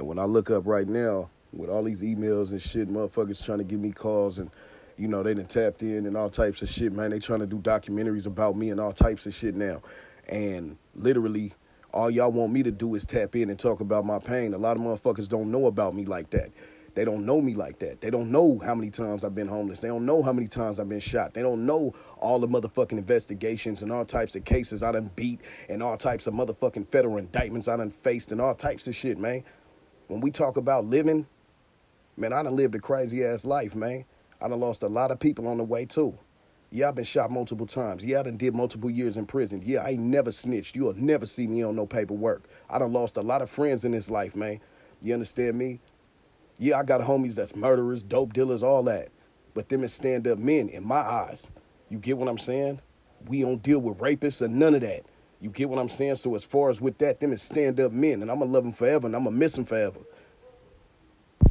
And when I look up right now, with all these emails and shit, motherfuckers trying to give me calls and you know, they done tapped in and all types of shit, man. They trying to do documentaries about me and all types of shit now. And literally, all y'all want me to do is tap in and talk about my pain. A lot of motherfuckers don't know about me like that. They don't know me like that. They don't know how many times I've been homeless. They don't know how many times I've been shot. They don't know all the motherfucking investigations and all types of cases I done beat and all types of motherfucking federal indictments I done faced and all types of shit, man. When we talk about living, man, I done lived a crazy ass life, man. I done lost a lot of people on the way too. Yeah, I've been shot multiple times. Yeah, I done did multiple years in prison. Yeah, I ain't never snitched. You'll never see me on no paperwork. I done lost a lot of friends in this life, man. You understand me? Yeah, I got homies that's murderers, dope dealers, all that. But them is stand up men in my eyes. You get what I'm saying? We don't deal with rapists or none of that. You get what I'm saying? So as far as with that, them is stand up men, and I'ma love them forever, and I'ma miss them forever.